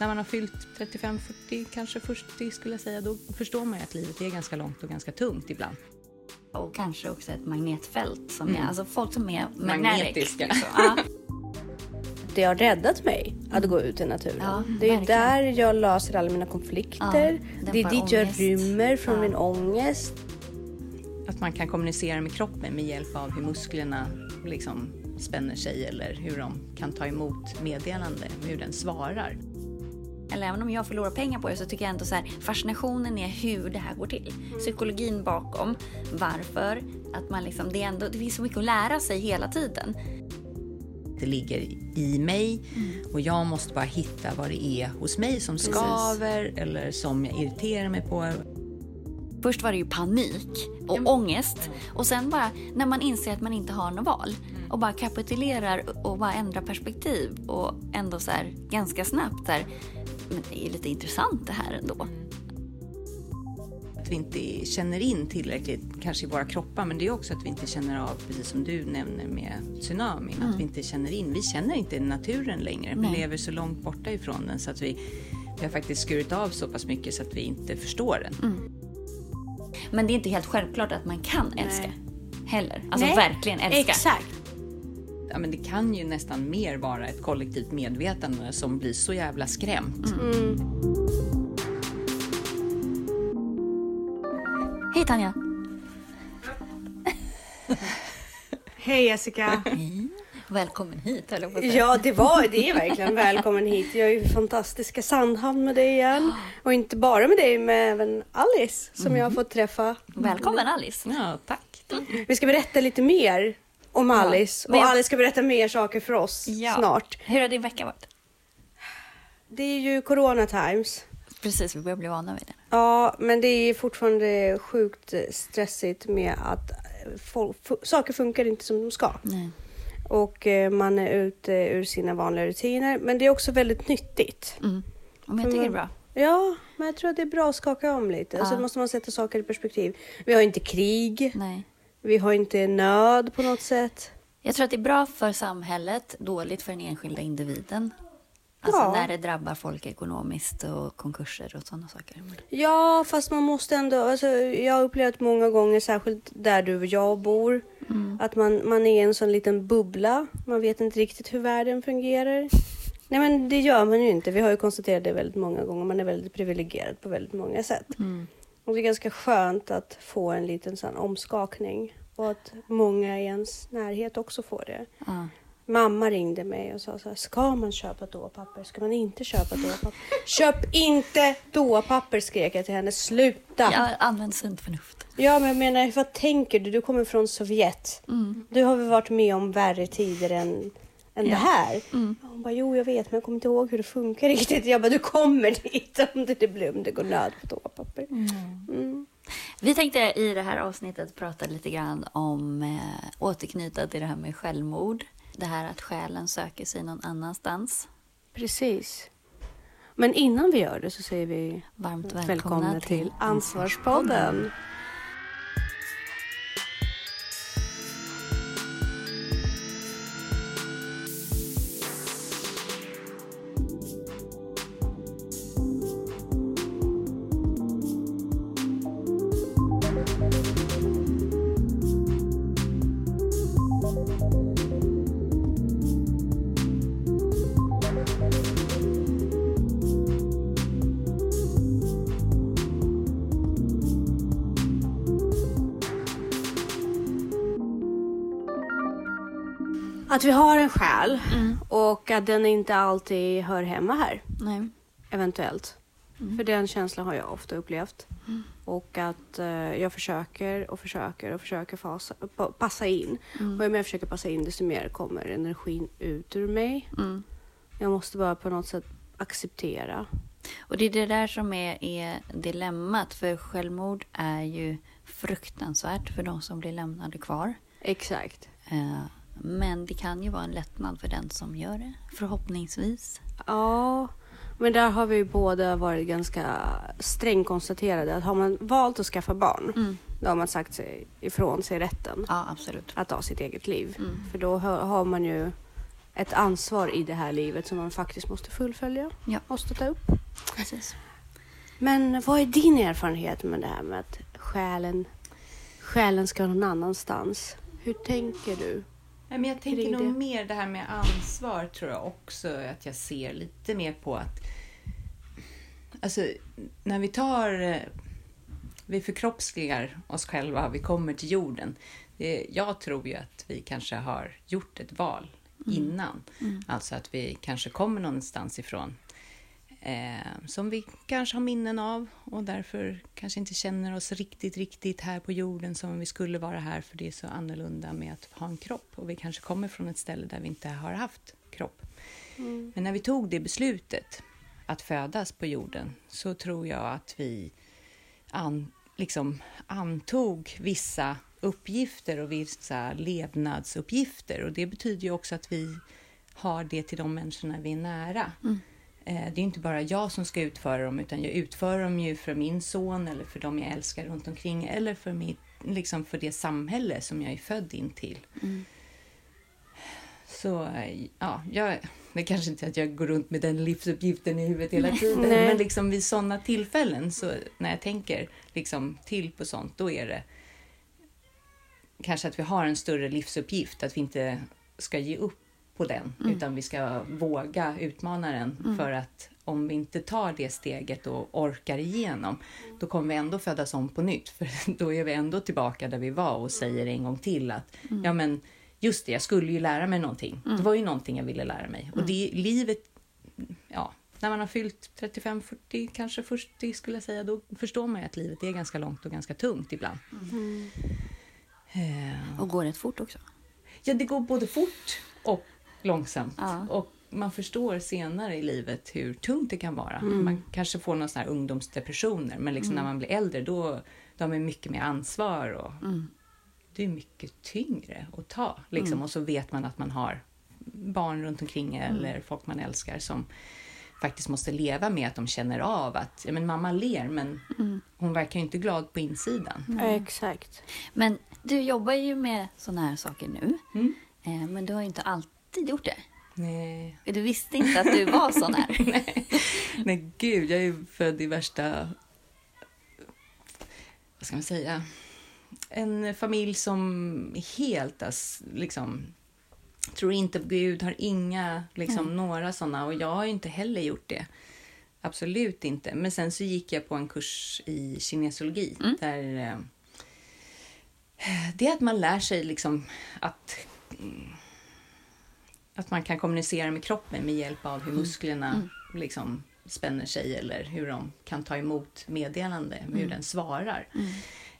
när man har fyllt 35, 40, kanske 40 skulle jag säga, då förstår man ju att livet är ganska långt och ganska tungt ibland. Och kanske också ett magnetfält som är, alltså folk som är Magnetiska. Liksom. Det har räddat mig att gå ut i naturen. Ja, det är verkligen. där jag löser alla mina konflikter. Ja, det är dit jag ångest. rymmer från Ja. min ångest. Att man kan kommunicera med kroppen med hjälp av hur musklerna liksom spänner sig eller hur de kan ta emot meddelande, hur den svarar. Eller även om jag förlorar pengar på det så tycker jag ändå så här, fascinationen är hur det här går till. Psykologin bakom, varför, att man liksom, det, är ändå, det finns så mycket att lära sig hela tiden. Det ligger i mig och jag måste bara hitta vad det är hos mig som skaver eller som jag irriterar mig på. Först var det ju panik och ångest och sen bara när man inser att man inte har något val och bara kapitulerar och bara ändrar perspektiv och ändå så här ganska snabbt här, men det är lite intressant det här ändå. Att vi inte känner in tillräckligt, kanske i våra kroppar, men det är också att vi inte känner av, precis som du nämner med tsunamin, att vi inte känner in. Vi känner inte naturen längre. Vi Nej. lever så långt borta ifrån den så att vi, vi har faktiskt skurit av så pass mycket så att vi inte förstår den. Men det är inte helt självklart att man kan älska heller. Alltså Nej, verkligen älska. Exakt. Ja, men det kan ju nästan mer vara ett kollektivt medvetande som blir så jävla skrämt. Hej Tanja! Hej Jessica. Välkommen hit på. Ja, det var det är verkligen. Välkommen hit. Jag är ju i fantastiska Sandhamn med dig igen. Och inte bara med dig, men även Alice som jag har fått träffa. Välkommen Alice! Ja, tack. Vi ska berätta lite mer om Alice. Men Och jag- Alice ska berätta mer saker för oss snart. Hur har din vecka varit? Det är ju Corona times. Precis, vi börjar bli vana vid det. Ja, men det är fortfarande sjukt stressigt med att folk, fu- saker funkar inte som de ska. Nej. Och eh, man är ute ur sina vanliga rutiner. Men det är också väldigt nyttigt. Mm. Men jag tycker det är bra. Ja, men jag tror att det är bra att skaka om lite. Ja. Så måste man sätta saker i perspektiv. Vi har inte krig. Nej. Vi har inte nöd på något sätt. Jag tror att det är bra för samhället, dåligt för den enskilda individen. Alltså Ja. när det drabbar folk ekonomiskt och konkurser och sådana saker. Ja, fast man måste ändå... Alltså, jag har upplevt många gånger, särskilt där du och jag bor, att man, man är i en sån liten bubbla. Man vet inte riktigt hur världen fungerar. Nej, men det gör man ju inte. Vi har ju konstaterat det väldigt många gånger. Man är väldigt privilegierad på väldigt många sätt. Och det är ganska skönt att få en liten sån omskakning. Och att många i ens närhet också får det. Ja. Mamma ringde mig och sa så här, ska man köpa toapapper? Ska man inte köpa toapapper? Köp inte toapapper skrek jag till henne. Sluta! Jag använder sunt förnuft. Ja, men jag menar, vad tänker du? Du kommer från Sovjet. Du har väl varit med om värre tider än, än det här? Hon bara, jo jag vet, men jag kommer inte ihåg hur det funkar riktigt. Jag bara, du kommer dit om det blir om det går nöd på toapapper. Mm. Vi tänkte i det här avsnittet prata lite grann om eh, återknyta till det här med självmord. Det här att själen söker sig någon annanstans. Precis. Men innan vi gör det så säger vi Varmt välkomna, välkomna, till Ansvarspodden. Att vi har en själ och att den inte alltid hör hemma här. Nej. Eventuellt. För den känslan har jag ofta upplevt. Och att eh, jag försöker och försöker och försöker fasa, pa- passa in. Och ju mer jag försöker passa in desto mer kommer energin ut ur mig. Mm. Jag måste bara på något sätt acceptera. Och det är det där som är, är dilemmat. För självmord är ju fruktansvärt för de som blir lämnade kvar. Exakt. Eh, Men det kan ju vara en lättnad för den som gör det. Förhoppningsvis. Ja, men där har vi ju båda varit ganska strängt konstaterade att har man valt att skaffa barn, då har man sagt sig ifrån sig rätten Ja, att ta sitt eget liv. För då har, man ju ett ansvar i det här livet som man faktiskt måste fullfölja. Ja. Måste ta upp. Precis. Men vad är din erfarenhet med det här med att själen, själen ska någon annanstans? Hur tänker du? Men jag tänker nog det? mer det här med ansvar tror jag också att jag ser lite mer på att alltså när vi tar eh, vi förkroppsligar oss själva, vi kommer till jorden. Jag tror ju att vi kanske har gjort ett val innan. Alltså att vi kanske kommer någonstans ifrån eh, som vi kanske har minnen av och därför kanske inte känner oss riktigt, riktigt här på jorden som vi skulle vara här för det är så annorlunda med att ha en kropp och vi kanske kommer från ett ställe där vi inte har haft kropp. Men när vi tog det beslutet att födas på jorden så tror jag att vi an, liksom antog vissa uppgifter och vissa levnadsuppgifter och det betyder ju också att vi har det till de människorna vi är nära. Eh, Det är inte bara jag som ska utföra dem utan jag utför dem ju för min son eller för dem jag älskar runt omkring eller för, mitt, liksom för det samhälle som jag är född in till. Så eh, ja, jag, det kanske inte är att jag går runt med den livsuppgiften i huvudet hela tiden. Men liksom vid sådana tillfällen, så när jag tänker liksom till på sånt, då är det kanske att vi har en större livsuppgift. Att vi inte ska ge upp på den, utan vi ska våga utmana den. För att om vi inte tar det steget och orkar igenom, då kommer vi ändå födas om på nytt. För då är vi ändå tillbaka där vi var och säger en gång till att ja men just det, jag skulle ju lära mig någonting. Det var ju någonting jag ville lära mig. Och det livet, ja, när man har fyllt 35, 40, kanske 40 skulle jag säga, då förstår man ju att livet är ganska långt och ganska tungt ibland. Eh, Och går rätt fort också. Ja, det går både fort och långsamt. Ja. Och man förstår senare i livet hur tungt det kan vara. Man kanske får någon sån här ungdomsdepressioner, men liksom när man blir äldre då, då har man mycket mer ansvar. Och Det är mycket tyngre att ta. Liksom. Och så vet man att man har barn runt omkring eller folk man älskar som faktiskt måste leva med att de känner av att ja, men mamma ler men hon verkar ju inte glad på insidan. Exakt. Men du jobbar ju med såna här saker nu. Mm. Eh, Men du har ju inte alltid gjort det. Nej. Du visste inte att du var sån här. Nej, gud, jag är ju född i värsta... Vad ska man säga? En familj som helt liksom tror inte på Gud, har inga, liksom, några såna och jag har ju inte heller gjort det. Absolut inte. Men sen så gick jag på en kurs i kinesologi där eh, det är att man lär sig liksom att att man kan kommunicera med kroppen med hjälp av hur musklerna liksom spänner sig eller hur de kan ta emot meddelande, hur den svarar.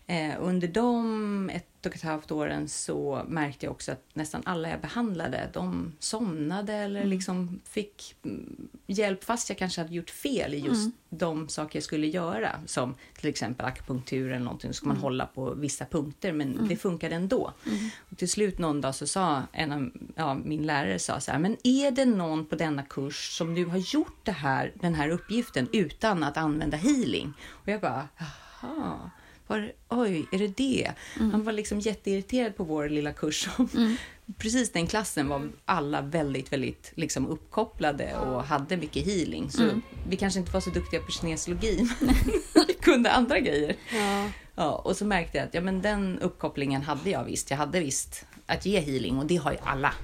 Eh, under de ett och ett halvt åren så märkte jag också att nästan alla jag behandlade, de somnade eller liksom fick mm, hjälp fast jag kanske hade gjort fel i just de saker jag skulle göra. Som till exempel akupunktur eller någonting, så ska man hålla på vissa punkter men det funkade ändå. Och till slut någon dag så sa en av ja, min lärare sa så här, men är det någon på denna kurs som nu har gjort det här, den här uppgiften utan att använda healing? Och jag bara, jaha. Var, oj, är det det? Han var liksom jätteirriterad på vår lilla kurs. Som, Precis den klassen var alla väldigt, väldigt liksom uppkopplade och hade mycket healing. Så vi kanske inte var så duktiga på kinesologi, men vi kunde andra grejer. Ja. Ja, och så märkte jag att ja, men den uppkopplingen hade jag visst. Jag hade visst att ge healing och det har ju alla.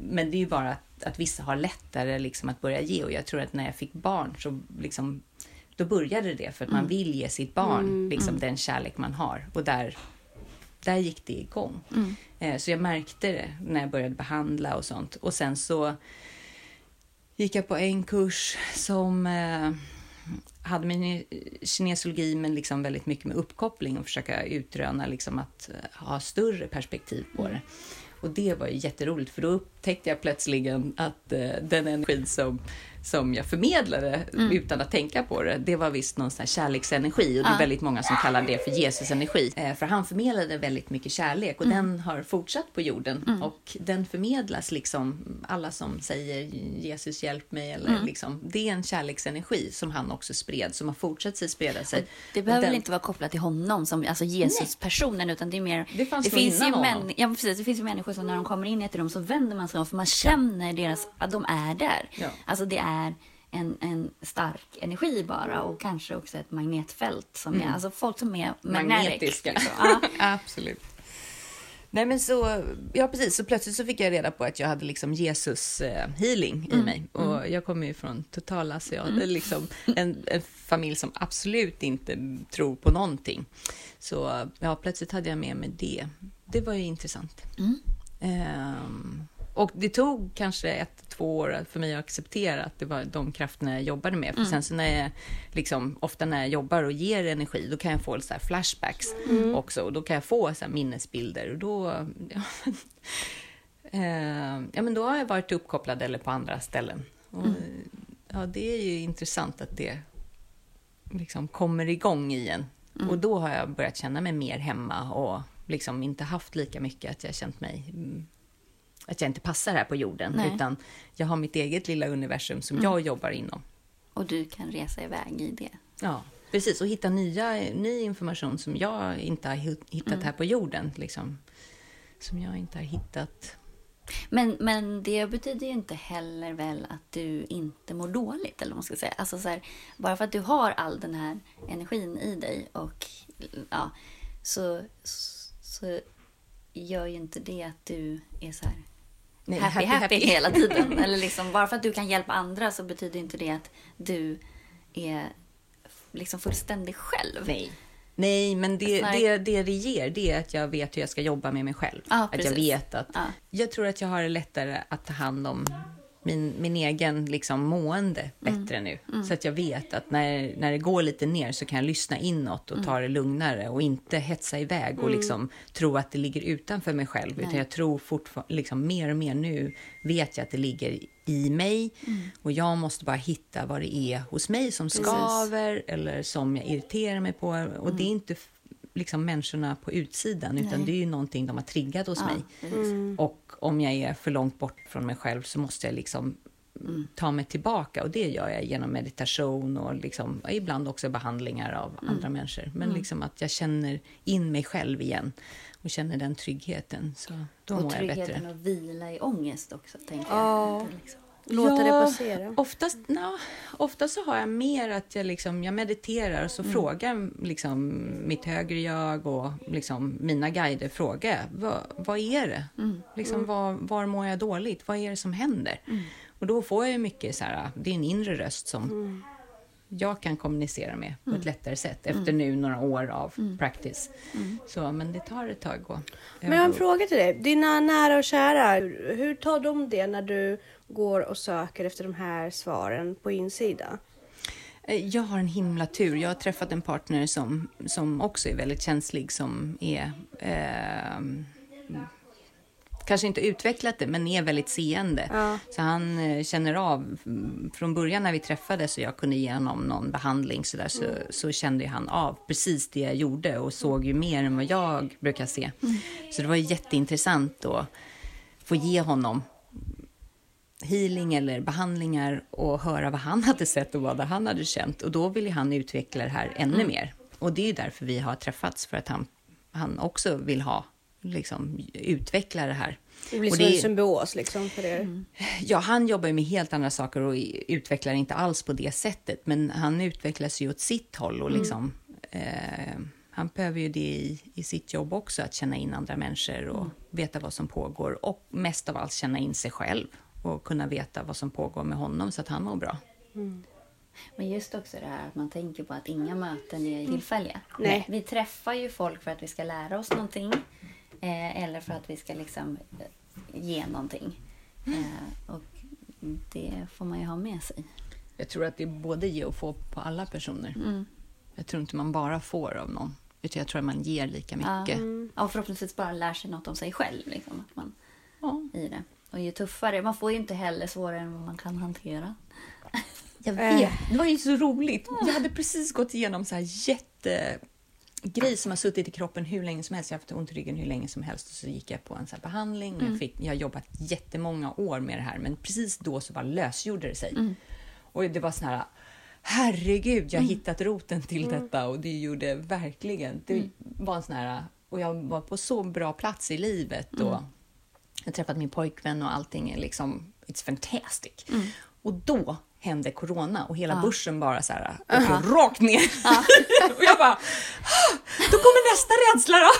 Men det är ju bara att, att vissa har lättare liksom att börja ge och jag tror att när jag fick barn så liksom då började det för att man vill ge sitt barn liksom den kärlek man har. Och där, där gick det igång. Eh, så jag märkte det när jag började behandla och sånt. Och sen så gick jag på en kurs som eh, hade med kinesologi men liksom väldigt mycket med uppkoppling och försöka utröna liksom att eh, ha större perspektiv på det. Och det var ju jätteroligt för då upptäckte jag plötsligen att den energin som, som jag förmedlade utan att tänka på det, det var visst någon sån här kärleksenergi. Och det är väldigt många som kallar det för Jesus energi. Eh, för han förmedlade väldigt mycket kärlek och den har fortsatt på jorden. Och den förmedlas liksom, alla som säger Jesus hjälp mig, eller liksom, det är en kärleksenergi som han också spred, som har fortsatt sig spreda sig. Det Och behöver den- väl inte vara kopplat till honom, som, alltså Jesus-personen, utan det är mer... Det nog finns ju män, ja, precis, det finns ju människor som när de kommer in i ett rum så vänder man sig om, för man känner deras, att de är där. Ja. Alltså det är en, en stark energi bara och kanske också ett magnetfält som är, alltså folk som är Magnetiska. Liksom. Ja. Absolut. Nej men så, ja precis, så plötsligt så fick jag reda på att jag hade liksom Jesus eh, healing i mig. Och jag kommer ju från total asiat, liksom en, en familj som absolut inte tror på någonting. Så ja, plötsligt hade jag med mig det. Det var ju intressant. Ehm, och det tog kanske ett, två år för mig att acceptera att det var de krafterna jag jobbade med. För sen så när jag, liksom, ofta när jag jobbar och ger energi, då kan jag få så här flashbacks också. Och då kan jag få så minnesbilder. Och då, ja, Ehm, ja, men då har jag varit uppkopplad eller på andra ställen. Och, ja, det är ju intressant att det liksom kommer igång igen. Och då har jag börjat känna mig mer hemma och liksom inte haft lika mycket att jag känt mig mm, att jag inte passar här på jorden. Nej. Utan jag har mitt eget lilla universum som jag jobbar inom. Och du kan resa iväg i det. Ja, precis. Och hitta nya, ny information som jag inte har hit- hittat här på jorden. Liksom. Som jag inte har hittat. Men, men det betyder ju inte heller väl att du inte mår dåligt, eller vad man ska säga. Alltså så här, bara för att du har all den här energin i dig och ja, så, så gör ju inte det att du är så här Nej, happy, happy, happy, happy. hela tiden. Eller liksom, bara för att du kan hjälpa andra så betyder inte det att du är liksom fullständig själv. Nej. Nej, men det, det, det det ger, det är att jag vet hur jag ska jobba med mig själv. Ja, att jag vet att... Ja. Jag tror att jag har det lättare att ta hand om min, min egen liksom, mående bättre nu. Så att jag vet att när, när det går lite ner så kan jag lyssna inåt och ta det lugnare och inte hetsa iväg och liksom tro att det ligger utanför mig själv. Utan jag tror fortfarande, liksom, mer och mer nu vet jag att det ligger i mig. Och jag måste bara hitta vad det är hos mig som skaver eller som jag irriterar mig på. Och det är inte liksom människorna på utsidan utan det är ju någonting de har triggat hos mig. Och om jag är för långt bort från mig själv så måste jag liksom ta mig tillbaka och det gör jag genom meditation och liksom, och ibland också behandlingar av andra människor. Men liksom att jag känner in mig själv igen och känner den tryggheten. Så då Och mår jag bättre. tryggheten att vila i ångest också, tänker Ja. jag. Det Liksom. Låta det passera. Oftast, na, oftast så har jag mer att jag, liksom, jag mediterar och så Mm. frågar liksom, mitt högre jag och liksom, mina guider frågar vad, vad är det? Mm. Liksom, var, var mår jag dåligt? Vad är det som händer? Och då får jag mycket så här, det är en inre röst som Mm. Jag kan kommunicera med på ett lättare sätt efter nu några år av practice. Så, men det tar ett tag att Men jag har en fråga till dig. Dina nära och kära, hur, hur tar de det när du går och söker efter de här svaren på insida? Eh, Jag har en himla tur. Jag har träffat en partner som, som också är väldigt känslig, som är... Eh, kanske inte utvecklat det, men är väldigt seende. Ja. Så han eh, känner av, mm, från början när vi träffades och jag kunde ge honom någon behandling så, där, så, så kände han av precis det jag gjorde och såg ju mer än vad jag brukar se. Så det var jätteintressant att få ge honom healing eller behandlingar och höra vad han hade sett och vad han hade känt. Och då ville han utveckla det här ännu mer. Och det är därför vi har träffats, för att han, han också vill ha, liksom, utveckla det här. Det blir Och som det- en symbios liksom för er. Ja, han jobbar ju med helt andra saker och utvecklar inte alls på det sättet. Men han utvecklas ju åt sitt håll och liksom... Eh, han behöver ju det i, i sitt jobb också, att känna in andra människor och veta vad som pågår. Och mest av allt känna in sig själv och kunna veta vad som pågår med honom så att han mår bra. Men just också det här att man tänker på att inga möten är tillfälliga. Nej. Vi träffar ju folk för att vi ska lära oss någonting. Eh, eller för att vi ska liksom eh, ge någonting. Eh, och det får man ju ha med sig. Jag tror att det är både ge och få på alla personer. Jag tror inte man bara får av någon, utan jag tror att man ger lika mycket. Ja, och förhoppningsvis bara lär sig något om sig själv. Liksom, att man, Ja. i det. Och ju tuffare, man får ju inte heller svårare än vad man kan hantera. Jag vet, det var ju så roligt. Jag hade precis gått igenom så här jätte grej som har suttit i kroppen hur länge som helst. Jag har haft ont i ryggen hur länge som helst och så gick jag på en så behandling. Mm. Jag, fick, jag har jobbat jättemånga år med det här men precis då så bara lösgjorde det sig. Mm. Och det var sån här herregud, jag har hittat roten till detta och det gjorde verkligen, det var en sån här, och jag var på så bra plats i livet och jag har träffat min pojkvän och allting är liksom, it's fantastic. Och då hände corona och hela börsen bara så här, åkte rakt ner. och jag bara, "Ah, då kommer nästa rädsla då.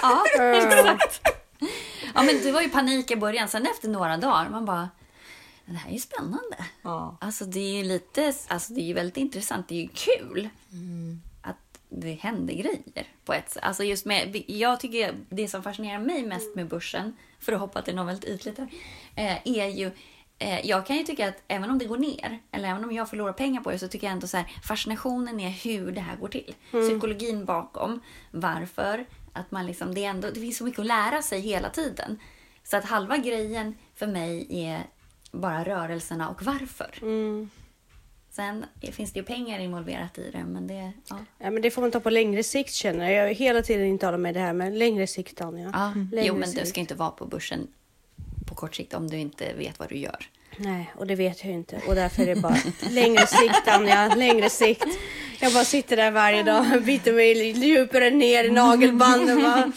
Ja, men det var ju panik i början. Sen efter några dagar, man bara... Det här är ju spännande. Ja. Alltså det är ju lite... Alltså det är ju väldigt intressant. Det är ju kul att det händer grejer på ett sätt. Alltså just med... Jag tycker det som fascinerar mig mest med börsen, för att hoppa till något väldigt ytligt här, eh, är ju... eh, Jag kan ju tycka att även om det går ner, eller även om jag förlorar pengar på det, så tycker jag ändå så här, fascinationen är hur det här går till. Psykologin bakom, varför, att man liksom, det, är ändå, det finns så mycket att lära sig hela tiden. Så att halva grejen för mig är bara rörelserna och varför. Mm. Sen finns det ju pengar involverat i det, men det... Ja. Ja, men det får man ta på längre sikt känner jag. Jag har hela tiden intalat mig det här med längre sikt Anja. Ja. Längre Jo, men du sikt. ska inte vara på börsen kort sikt om du inte vet vad du gör. Nej, och det vet jag ju inte. Och därför är det bara längre sikt Anja, längre sikt. Jag bara sitter där varje dag, biter mig djupare ner i nagelbanden. Bara.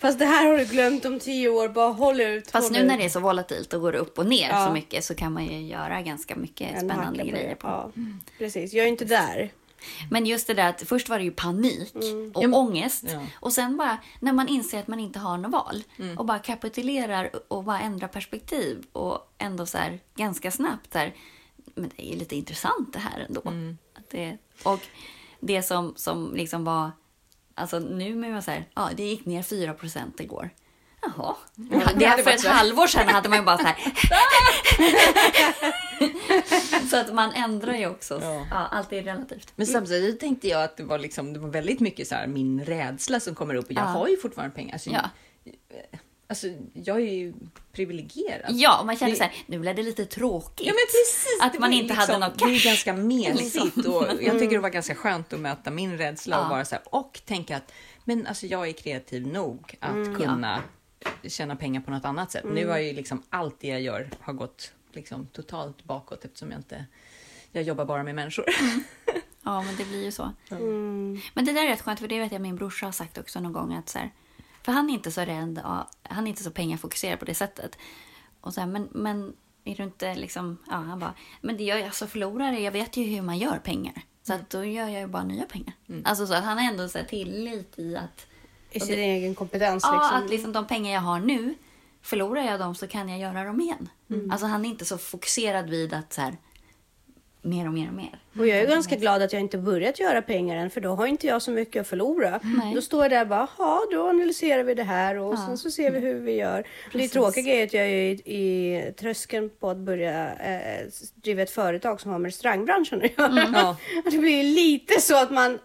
Fast det här har du glömt om tio år, bara håll ut. Fast håll nu ut. när det är så volatilt och går upp och ner Ja. så mycket så kan man ju göra ganska mycket En spännande grejer på. Ja, precis. Jag är inte där. Men just det där att först var det ju panik Mm. och ångest. ja. Och sen bara när man inser att man inte har något val Mm. och bara kapitulerar och bara ändrar perspektiv och ändå så här ganska snabbt där. Men det är ju lite intressant det här ändå. Mm. Att det, och det som, som liksom var, alltså nu med man så här, ja det gick ner 4 procent igår. Jaha. Ja, det hade för ett halvår sedan hade man ju bara så här. så att man ändrar ju också. Ja. Ja, allt är relativt. Men samtidigt tänkte jag att det var, liksom, det var väldigt mycket så här, min rädsla som kommer upp. Och jag Ja. har ju fortfarande pengar. Alltså, Ja. alltså, jag är ju privilegierad. Ja, och man kände Det- så här, nu blev det lite tråkigt. Ja men precis! Att man inte hade något Det är cash. ganska mesigt Liksom. och jag tycker det var ganska skönt att möta min rädsla och Ja. vara så här, och tänka att men alltså jag är kreativ nog att kunna tjäna pengar på något annat sätt. Nu har ju liksom allt det jag gör har gått liksom totalt bakåt eftersom jag inte jag jobbar bara med människor. Ja, men det blir ju så. Mm. Men det där är rätt skönt, för det vet jag min brorsa har sagt också någon gång. Att så här, för han är inte så rädd, han är inte så pengafokuserad på det sättet. Och så här, men, men är du inte liksom, ja han bara, men det gör jag, alltså förlorare, jag vet ju hur man gör pengar. Så att då gör jag ju bara nya pengar. Alltså så att han har ändå så här tillit i att, I sin det- egen kompetens ja, liksom. att liksom de pengar jag har nu, förlorar jag dem så kan jag göra dem igen. Alltså han är inte så fokuserad vid att så här, mer och mer och mer. Och jag är ganska glad att jag inte börjat göra pengar än för då har inte jag så mycket att förlora. Nej. Då står jag där och bara, ja då analyserar vi det här och Ja. sen så ser vi hur vi gör. Det Precis. tråkiga är att jag är i, i tröskeln på att börja eh, driva ett företag som har med restaurangbranschen att göra. Ja. Och Det blir lite så att man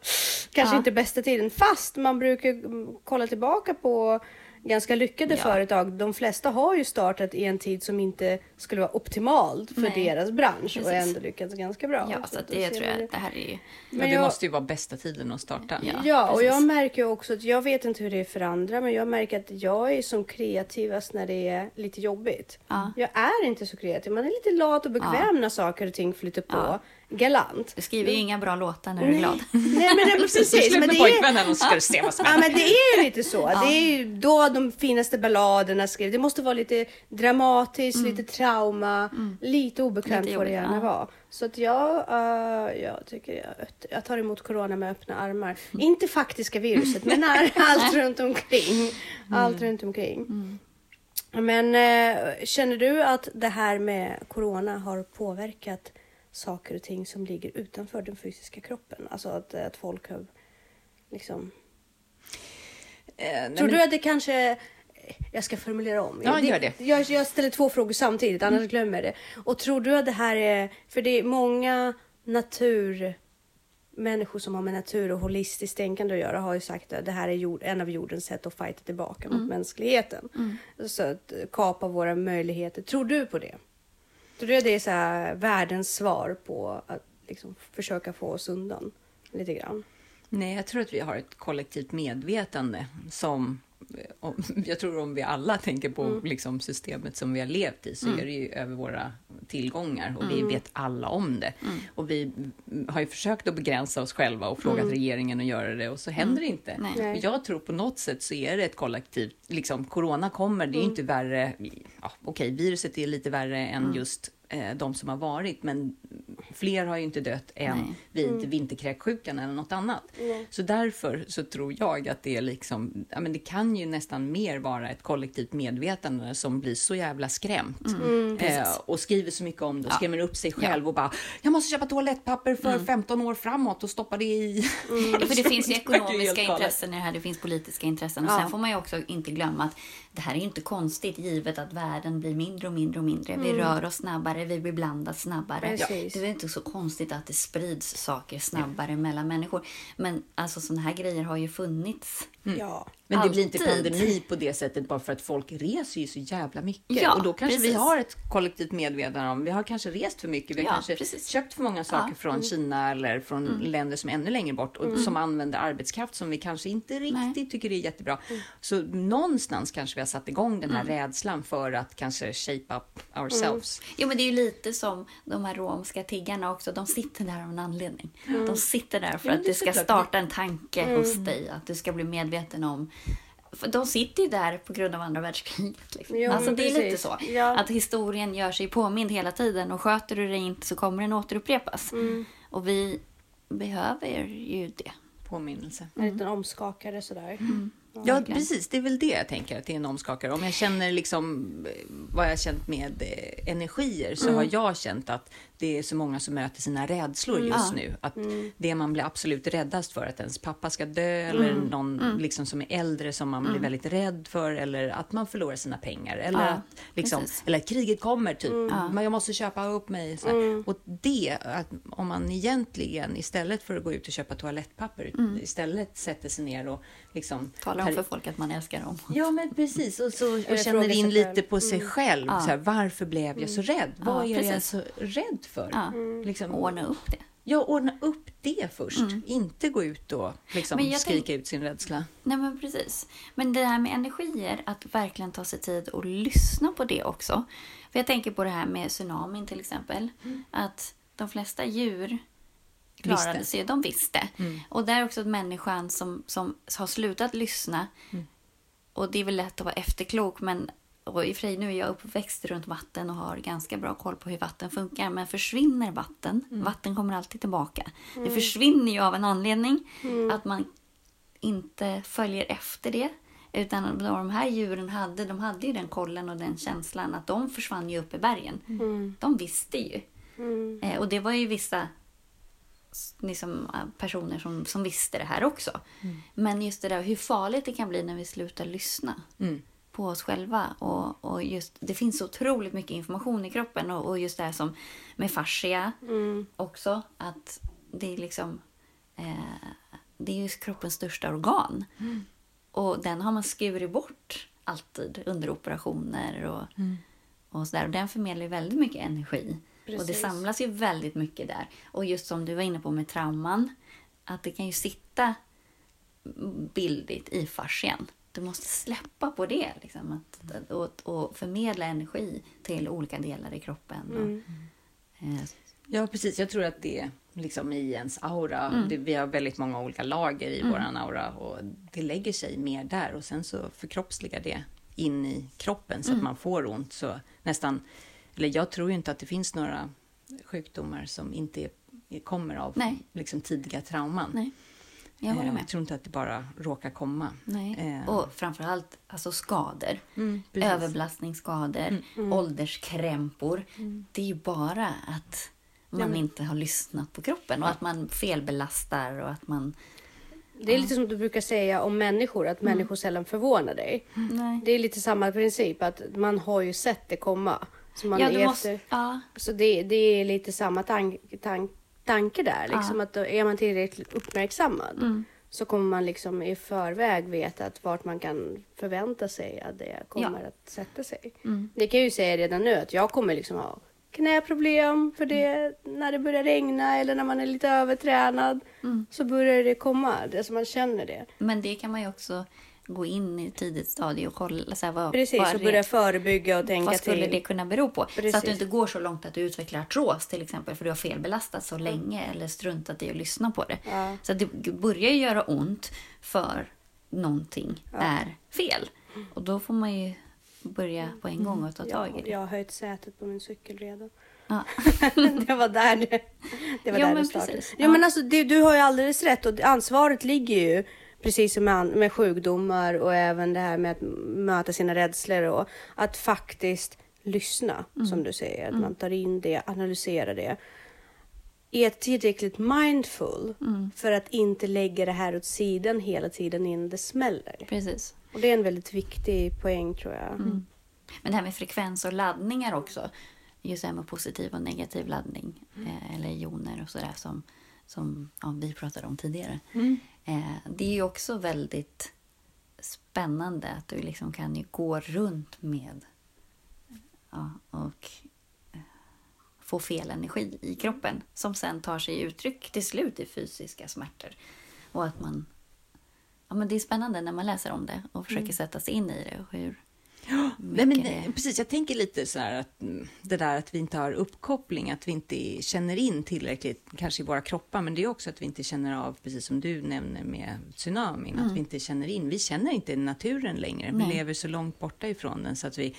kanske Ja. inte bästa tiden fast man brukar mm, kolla tillbaka på ganska lyckade Ja. företag. De flesta har ju startat i en tid som inte skulle vara optimalt för Nej. deras bransch och Precis. ändå lyckats ganska bra. Ja, så att då det tror jag, det här är ju... Men det jag- måste ju vara bästa tiden att starta. Ja. Ja, och jag märker också att jag vet inte hur det är för andra, men jag märker att jag är som kreativast när det är lite jobbigt. Ja. Jag är inte så kreativ. Man är lite lat och bekväm när saker och ting flyter på. Ja. Galant. Du skriver ju inga bra låtar när du är glad. Nej, men det, precis. Slut Men med det är, pojkvännen och så ska du se vad som ja, händer. men det är ju lite så. Det är ju då de finaste balladerna skrivs. Det måste vara lite dramatiskt, lite trauma, lite obekvämt Mm. Lite får det gärna ja. vara. Så att jag, eh, jag tycker jag, jag tar emot corona med öppna armar. Inte faktiska viruset, men när, allt runt omkring. Allt runt omkring. Men eh, känner du att det här med corona har påverkat saker och ting som ligger utanför den fysiska kroppen? Alltså att, att folk har liksom... Eh, Tror men- du att det kanske... Jag ska formulera om. Ja, gör det. Jag, jag ställer två frågor samtidigt, annars glömmer jag det. Och tror du att det här är... För det är många natur... Människor som har med natur och holistiskt tänkande att göra har ju sagt att det här är jord, en av jordens sätt att fighta tillbaka Mm. mot mänskligheten. Så att eh, kapa våra möjligheter. Tror du på det? Tror du att det är så här världens svar på att liksom försöka få oss undan lite grann. Nej, jag tror att vi har ett kollektivt medvetande som jag tror om vi alla tänker på mm. liksom, systemet som vi har levt i så mm. är det ju över våra tillgångar och mm. vi vet alla om det. Mm. Och vi har ju försökt att begränsa oss själva och frågat mm. regeringen att göra det och så händer det inte. Nej. Jag tror på något sätt så är det ett kollektivt, liksom corona kommer, det är ju inte värre, ja, okej viruset är lite värre än just eh, de som har varit, men fler har ju inte dött än Nej. vid mm. vinterkräksjukan eller något annat. Mm. Så därför så tror jag att det är liksom, ja men det kan ju nästan mer vara ett kollektivt medvetande som blir så jävla skrämt mm. eh, och skriver så mycket om det och ja. skrämmer upp sig själv ja. och bara, jag måste köpa toalettpapper för 15 mm. år framåt och stoppa det i... Mm. för det finns ju ekonomiska intressen i det här, det finns politiska intressen och ja. sen får man ju också inte glömma att det här är ju inte konstigt givet att världen blir mindre och mindre och mindre. Vi rör oss snabbare, vi blir blandat snabbare. Det är inte så konstigt att det sprids saker snabbare ja. mellan människor. Men alltså sådana här grejer har ju funnits. Mm. Ja. Men det blir inte pandemi på det sättet bara för att folk reser ju så jävla mycket. Ja, och då kanske precis. vi har ett kollektivt medvetande om, vi har kanske rest för mycket, vi har ja, kanske precis. köpt för många saker från mm. Kina eller från mm. länder som är ännu längre bort och mm. som använder arbetskraft som vi kanske inte riktigt Nej. tycker är jättebra. Mm. Så någonstans kanske vi har satt igång den här mm. rädslan för att kanske shape up ourselves. Jo men det är ju lite som de här romska tiggarna också, de sitter där av en anledning. De sitter där för att det ska starta en tanke hos dig, att du ska bli medveten om de sitter ju där på grund av andra världskriget. Liksom. Jo, alltså, det är lite så. Ja. Att historien gör sig påmind hela tiden och sköter du det inte så kommer den återupprepas. Mm. Och vi behöver ju det. Påminnelse. En liten omskakare sådär. Mm. Ja, precis. Det är väl det jag tänker, att det är en omskakare. Om jag känner liksom vad jag har känt med eh, energier så mm. har jag känt att det är så många som möter sina rädslor mm. just nu. Att mm. det man blir absolut räddast för, att ens pappa ska dö eller mm. någon mm. liksom som är äldre som man blir mm. väldigt rädd för eller att man förlorar sina pengar eller, ja, att, liksom, eller att kriget kommer, typ. Men jag måste köpa upp mig. Och det, att om man egentligen istället för att gå ut och köpa toalettpapper istället sätter sig ner och liksom... Talar om för folk att man älskar dem. Ja, men precis. Och, så, och känner in lite på sig själv. Så här, varför blev jag så rädd? Vad är jag så rädd för. Ja. Mm. Liksom, ordna upp det. Ja, ordna upp det först. Mm. Inte gå ut och liksom skrika tänk... ut sin rädsla. Nej, men precis. Men det här med energier, att verkligen ta sig tid och lyssna på det också. För jag tänker på det här med tsunamin till exempel. Mm. Att de flesta djur klarade visste. sig. De visste. Mm. Och där är också människan som, som har slutat lyssna. Mm. Och det är väl lätt att vara efterklok, men och i och för sig, nu är jag uppväxt runt vatten och har ganska bra koll på hur vatten funkar. Men försvinner vatten, mm. vatten kommer alltid tillbaka. Mm. Det försvinner ju av en anledning. Mm. Att man inte följer efter det. Utan de här djuren hade, de hade ju den kollen och den känslan att de försvann ju upp i bergen. Mm. De visste ju. Mm. Eh, och det var ju vissa liksom, personer som, som visste det här också. Mm. Men just det där hur farligt det kan bli när vi slutar lyssna. På oss själva. Och, och just, det finns så otroligt mycket information i kroppen och, och just det här som med fascia mm. också. Att det är liksom eh, det är ju kroppens största organ. Mm. Och den har man skurit bort alltid under operationer och, mm. och sådär. Och den förmedlar ju väldigt mycket energi. Precis. Och det samlas ju väldigt mycket där. Och just som du var inne på med trauman, att det kan ju sitta bildligt i fascian du måste släppa på det. Liksom, att, och, och förmedla energi till olika delar i kroppen. Mm. Och, eh, ja, precis. Jag tror att det liksom i ens aura. Mm. Det, vi har väldigt många olika lager i mm. våran aura och det lägger sig mer där och sen så förkroppsligar det in i kroppen så att mm. man får ont. Så nästan, eller jag tror ju inte att det finns några sjukdomar som inte är, kommer av liksom, tidiga trauman. Nej. Jag håller med. Jag tror inte att det bara råkar komma. Nej. Eh. Och framförallt alltså skador. Mm, Överbelastningsskador, mm, mm. ålderskrämpor. Mm. Det är ju bara att man ja, inte har lyssnat på kroppen och att man felbelastar och att man det är lite som du brukar säga om människor, att mm. människor sällan förvånar dig. Nej. Det är lite samma princip, att man har ju sett det komma. Så man ja, är måste, efter. Ja. Så det, det är lite samma tanke. Tank, tanke där. Liksom, ja. att är man tillräckligt uppmärksammad mm. så kommer man liksom i förväg veta att vart man kan förvänta sig att det kommer ja. att sätta sig. Mm. Det kan jag ju säga redan nu att jag kommer liksom ha knäproblem för det när det börjar regna eller när man är lite övertränad Mm. så börjar det komma, det som man känner det. Men det kan man ju också gå in i ett tidigt stadie och kolla så här, vad, Precis, vad, och börja förebygga och tänka vad skulle till. det kunna bero på? Så att Precis. du inte går så långt att du utvecklar artros till exempel för du har felbelastat så länge eller struntat i att lyssna på det. Ja. Så det börjar ju göra ont för någonting är fel. Och då får man ju börja på en gång och ta tag i Ja, det. jag har höjt sätet på min cykel redan. Ja. det var där det, det, var Jo, där men det startade. precis. Ja, Ja. men alltså, det, du har ju alldeles rätt och ansvaret ligger ju precis som med, med sjukdomar och även det här med att möta sina rädslor och att faktiskt lyssna Mm. som du säger. Att man tar in det, analyserar det. Är tillräckligt mindful Mm. för att inte lägga det här åt sidan hela tiden innan det smäller. Precis. Och det är en väldigt viktig poäng tror jag. Men det här med frekvens och laddningar också. Just det här med positiv och negativ laddning. Eh, eller joner och sådär som, som ja, vi pratade om tidigare. Eh, det är ju också väldigt spännande att du liksom kan gå runt med ja, och eh, få fel energi i kroppen som sen tar sig uttryck till slut i fysiska smärtor. Och att man... Ja, men det är spännande när man läser om det och försöker sätta sig in i det. Och hur Nej, men, det- precis, jag tänker lite så här att mm, det där att vi inte har uppkoppling, att vi inte känner in tillräckligt, kanske i våra kroppar, men det är också att vi inte känner av, precis som du nämner med tsunamin, att vi inte känner in. Vi känner inte naturen längre. Vi Nej. lever så långt borta ifrån den så att vi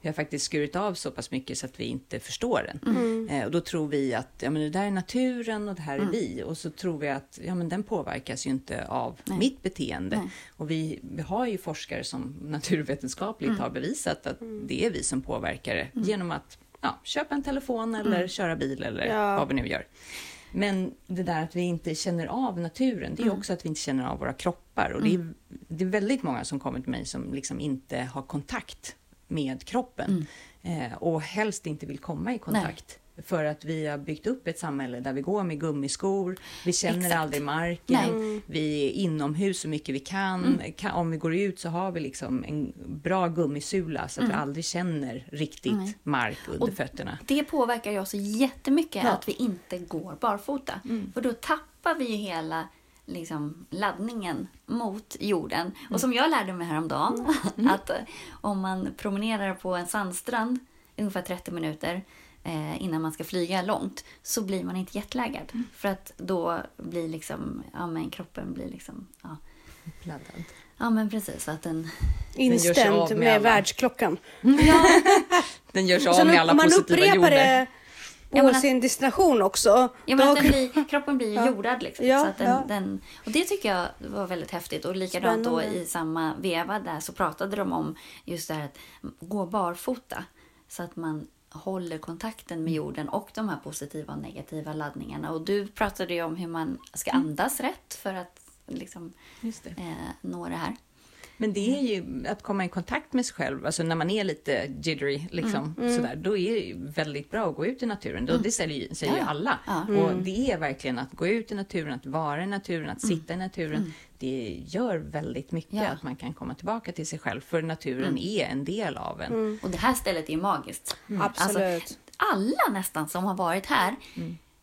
vi har faktiskt skurit av så pass mycket så att vi inte förstår den. Eh, och då tror vi att ja, men det där är naturen och det här är vi. Och så tror vi att ja, men den påverkas ju inte av Nej. mitt beteende. Nej. Och vi, vi har ju forskare som naturvetenskapligt har bevisat att det är vi som påverkar det genom att ja, köpa en telefon eller köra bil eller Ja. vad vi nu gör. Men det där att vi inte känner av naturen, det är också att vi inte känner av våra kroppar. Och det, är, det är väldigt många som kommer till mig som liksom inte har kontakt med kroppen. Eh, och helst inte vill komma i kontakt. För att vi har byggt upp ett samhälle där vi går med gummiskor, vi känner Exakt. aldrig marken, Nej. vi är inomhus så mycket vi kan. kan. Om vi går ut så har vi liksom en bra gummisula så att vi aldrig känner riktigt Nej. mark under Och fötterna. Det påverkar ju oss jättemycket Ja. att vi inte går barfota. För då tappar vi ju hela liksom, laddningen mot jorden. Och som jag lärde mig häromdagen, att eh, om man promenerar på en sandstrand ungefär 30 minuter eh, innan man ska flyga långt så blir man inte jetlaggad. För att då blir liksom, ja men kroppen blir liksom, ja, Pladdad. ja men precis så att den, av med, med alla. världsklockan. Den gör sig av med alla man positiva upprepar joner. det på Ja, men att- sin destination också. Ja, men då- blir, kroppen blir ju Ja. jordad. Liksom, Ja, så den, ja. den, och det tycker jag var väldigt häftigt. Och likadant då Spännande. i samma veva där så pratade de om just det här att gå barfota. Så att man håller kontakten Mm. med jorden och de här positiva och negativa laddningarna. Och du pratade ju om hur man ska Mm. andas rätt för att liksom, det. eh, nå det här. Men det är ju att komma i kontakt med sig själv, alltså när man är lite jittery, liksom, Mm. sådär, då är det ju väldigt bra att gå ut i naturen. Då, det säger, ju- säger ju alla. Ja. Och det är verkligen att gå ut i naturen, att vara i naturen, att sitta i naturen. Det gör väldigt mycket Ja. att man kan komma tillbaka till sig själv, för naturen är en del av en. Och det här stället är ju magiskt. Absolut. Alltså, alla nästan som har varit här,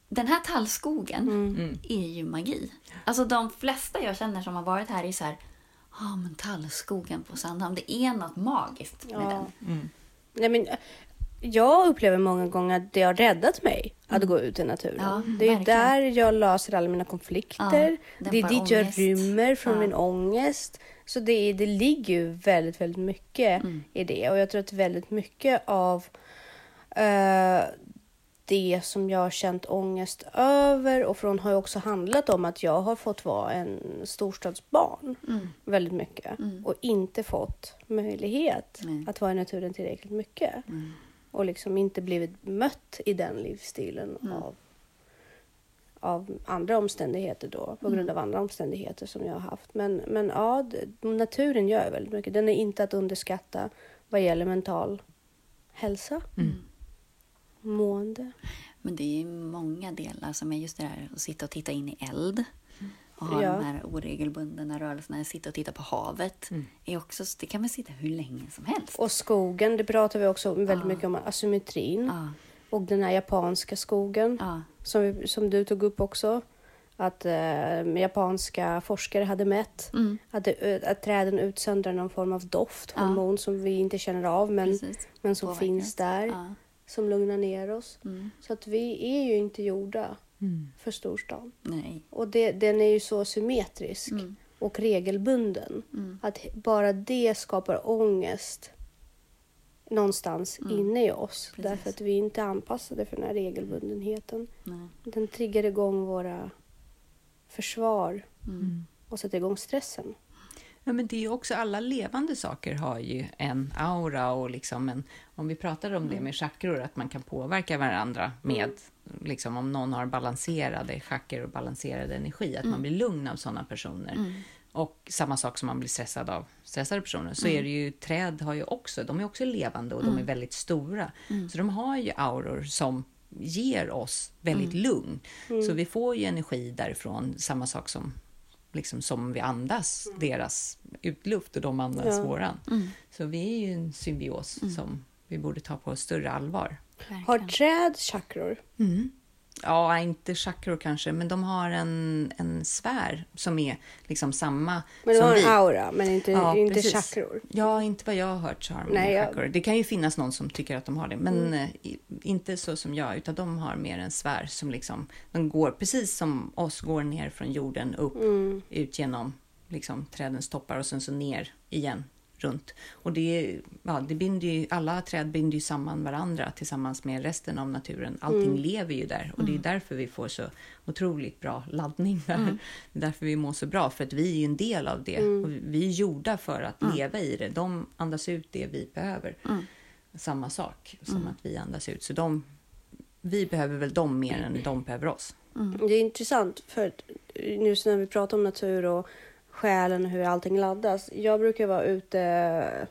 den här tallskogen Mm. är ju magi. Alltså de flesta jag känner som har varit här är så här, ja men tallskogen på Sandhamn, det är något magiskt med Ja. den. Nej, men, jag upplever många gånger att det har räddat mig att gå ut i naturen. Ja, det är verkligen. där jag löser alla mina konflikter. Ja, det är dit jag ångest. rymmer från Ja. min ångest. Så det, är, det ligger ju väldigt, väldigt mycket Mm. i det. Och jag tror att väldigt mycket av eh, det som jag har känt ångest över. Och från har ju också handlat om att jag har fått vara en storstadsbarn Mm. väldigt mycket. Och inte fått möjlighet Nej. att vara i naturen tillräckligt mycket. Och liksom inte blivit mött i den livsstilen av, av andra omständigheter då, på grund av andra omständigheter som jag har haft. Men, men ja, naturen gör väldigt mycket. Den är inte att underskatta vad gäller mental hälsa, mående. Men det är ju många delar som är just det där att sitta och titta in i eld. Och ha Ja. de här oregelbundna rörelserna, sitta och titta på havet. Är också, det kan man sitta hur länge som helst. Och skogen, det pratar vi också väldigt Ja. mycket om, asymmetrin. Ja. Och den här japanska skogen Ja. som, vi, som du tog upp också. Att eh, japanska forskare hade mätt Mm. att, det, att träden utsöndrar någon form av doft, Ja. hormon som vi inte känner av men, Precis. men som Påverkar finns där. Som lugnar ner oss. Mm. Så att vi är ju inte gjorda Mm. för storstan. Nej. Och det, den är ju så symmetrisk Mm. och regelbunden. Mm. Att bara det skapar ångest någonstans Mm. inne i oss. Precis. Därför att vi inte är anpassade för den här regelbundenheten. Nej. Den triggar igång våra försvar Mm. och sätter igång stressen. Ja, men det är ju också alla levande saker har ju en aura och liksom en, om vi pratar om det med chakror, att man kan påverka varandra med, liksom om någon har balanserade chakror och balanserad energi, att man blir lugn av sådana personer. Mm. Och samma sak som man blir stressad av stressade personer, så är det ju, träd har ju också, de är också levande och de är väldigt stora. Så de har ju auror som ger oss väldigt lugn. Så vi får ju energi därifrån, samma sak som liksom som vi andas deras utluft och de andas Ja. våran. Mm. Så vi är ju en symbios som vi borde ta på större allvar. Har Verkligen. träd chakror? Ja, inte chakror kanske, men de har en, en sfär som är liksom samma Men de som har vi. en aura men inte, Ja, inte precis. chakror. Ja, inte vad jag har hört så har de Nej, inga jag- Mm. chakror. Det kan ju finnas någon som tycker att de har det, men eh, i- inte så som jag, utan de har mer en sfär som liksom, de går precis som oss, går ner från jorden upp, Mm. ut genom liksom, trädens toppar och sen så ner igen runt. Och det, ja, det binder ju, alla träd binder ju samman varandra tillsammans med resten av naturen. Allting Mm. lever ju där och det är därför vi får så otroligt bra laddning där. Mm. Det är därför vi mår så bra, för att vi är ju en del av det. Mm. Och vi är gjorda för att leva i det. De andas ut det vi behöver. Mm. Samma sak som att vi andas ut. Så de, vi behöver väl dem mer än de behöver oss. Det är intressant för nu när vi pratar om natur och själen och hur allting laddas. Jag brukar vara ute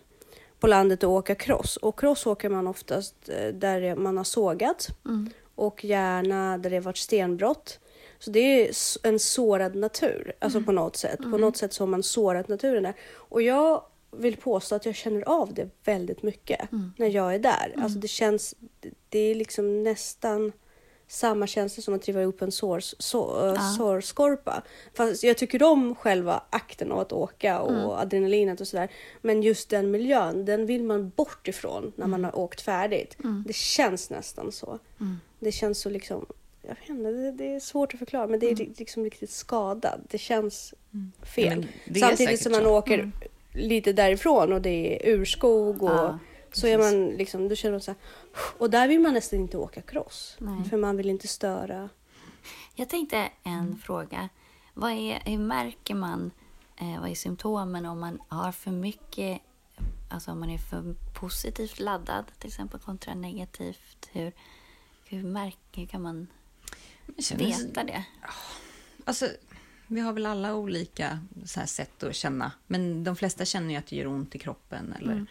på landet och åka cross. Och cross åker man oftast eh, där man har sågat Mm. och gärna där det varit stenbrott. Så det är en sårad natur, alltså på något sätt. På något sätt så har man sårat naturen där. Och jag vill påstå att jag känner av det väldigt mycket när jag är där. Alltså det känns, det är liksom nästan samma känsla som att driva upp en sår, så, Ja. sårskorpa. Fast jag tycker om själva akten av att åka och adrenalinet och sådär. Men just den miljön, den vill man bort ifrån när man har åkt färdigt. Det känns nästan så. Det känns så liksom, jag vet inte, det, det är svårt att förklara men det är ri- liksom riktigt skadad. Det känns Ja, fel. är Samtidigt som man så. åker lite därifrån och det är urskog och Ja, så är man liksom, då känner man så här, och där vill man nästan inte åka cross. Nej. För man vill inte störa. Jag tänkte en fråga. Vad är, hur märker man, eh, vad är symptomen om man har för mycket, alltså om man är för positivt laddad till exempel kontra negativt? Hur, hur, märker, hur kan man känner- veta det? Alltså, vi har väl alla olika så här sätt att känna. Men de flesta känner ju att det gör ont i kroppen. Eller,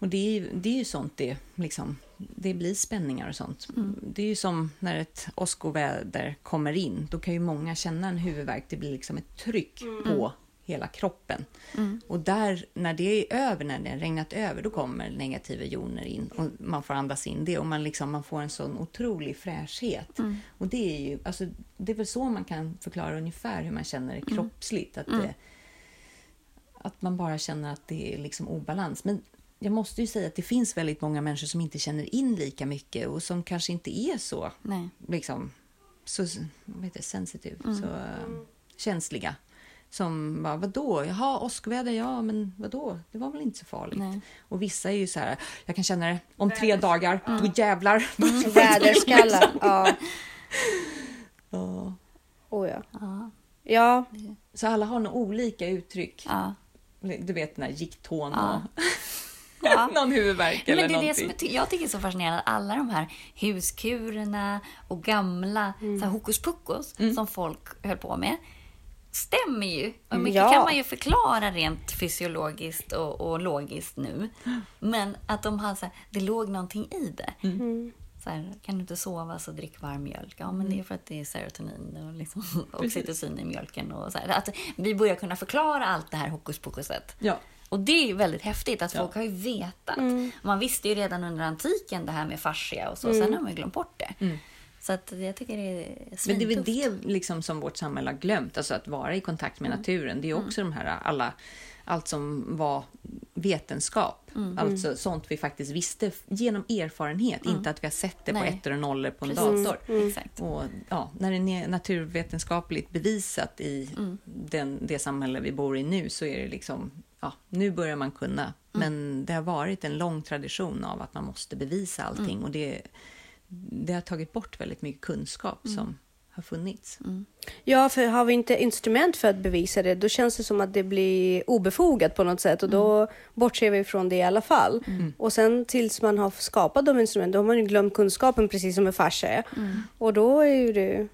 Och det är, ju, det är ju sånt det, liksom, det blir spänningar och sånt. Det är ju som när ett åskoväder kommer in. Då kan ju många känna en huvudvärk. Det blir liksom ett tryck på hela kroppen. Och där, när det är över, när det har regnat över, då kommer negativa joner in och man får andas in det och man, liksom, man får en sån otrolig fräschhet. Och det är ju, alltså, det är väl så man kan förklara ungefär hur man känner det kroppsligt. Att, det, att man bara känner att det är liksom obalans. Men jag måste ju säga att det finns väldigt många människor som inte känner in lika mycket och som kanske inte är så Nej. liksom, så vad heter det, sensitive, så eh, känsliga. Som bara, vadå? Jaha, åskväder, ja, men vadå? Det var väl inte så farligt. Nej. Och vissa är ju så här, jag kan känna det om tre dagar, då jävlar. Väderskallar. Ja. Ja. Oh, ja. Ja. ja. Så alla har nog olika uttryck. Ja. Du vet den här gikttån Ja. och Ja. någon huvudvärk eller Men det är det någonting. som jag, tycker är så fascinerande. att Alla de här huskurerna och gamla så här hokus pokus som folk höll på med stämmer ju. Och mycket Ja. kan man ju förklara rent fysiologiskt och, och logiskt nu. Men att de har så här, det låg någonting i det. Så här, kan du inte sova så drick varm mjölk. Ja, men det är för att det är serotonin och liksom oxytocin i mjölken. Och så här. Att vi börjar kunna förklara allt det här hokus pokuset. Ja. Och det är ju väldigt häftigt att folk har ju vetat. Man visste ju redan under antiken det här med fascia och så. Sen har man glömt bort det. Så att jag tycker det är Men det är väl svintufft. det liksom som vårt samhälle har glömt, alltså att vara i kontakt med naturen. Det är också de här alla, allt som var vetenskap. Alltså sånt vi faktiskt visste genom erfarenhet, inte att vi har sett det på Nej. ettor och nollor på en Precis. dator. Och, ja, när det är naturvetenskapligt bevisat i den, det samhälle vi bor i nu så är det liksom, ja, nu börjar man kunna. Men det har varit en lång tradition av att man måste bevisa allting. Och det, det har tagit bort väldigt mycket kunskap som har funnits. Ja, för har vi inte instrument för att bevisa det, då känns det som att det blir obefogat på något sätt. Och då bortser vi från det i alla fall. Och sen tills man har skapat de instrumenten, då har man ju glömt kunskapen precis som med fascia. Och då är ju det...